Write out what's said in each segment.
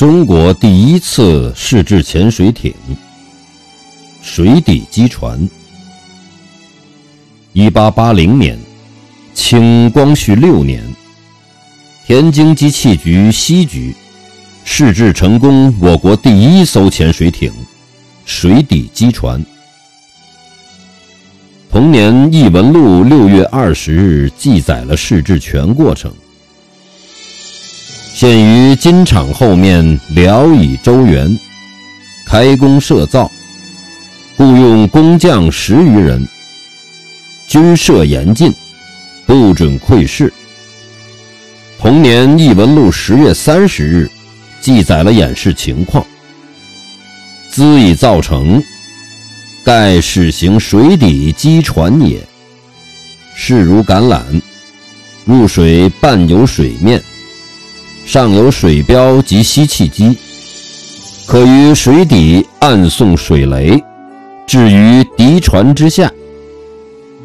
中国第一次试制潜水艇——水底机船。一八八零年，清光绪六年，天津机器局西局试制成功我国第一艘潜水艇——水底机船。同年，《艺文录》六月二十日记载了试制全过程。现于金厂后面辽以周原，开工设造，雇用工匠十余人，军设严禁，不准窥视。同年《艺文录》十月三十日记载了演示情况：兹已造成，盖始行水底机船也。势如橄榄，入水半有水面。上有水标及吸气机，可于水底暗送水雷，置于敌船之下。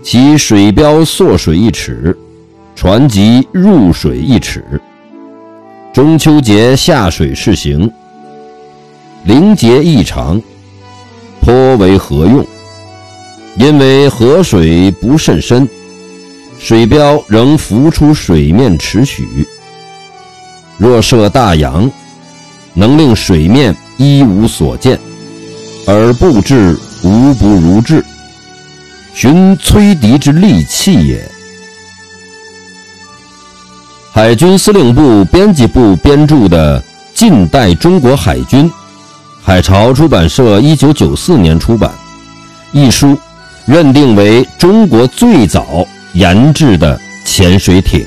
其水标缩水一尺，船即入水一尺。中秋节下水试行，灵节异常，颇为合用。因为河水不甚深，水标仍浮出水面尺许。若设大洋，能令水面一无所见，而布置无不如至，寻摧敌之利器也。海军司令部编辑部编著的《近代中国海军》，海潮出版社一九九四年出版。一书认定为中国最早研制的潜水艇。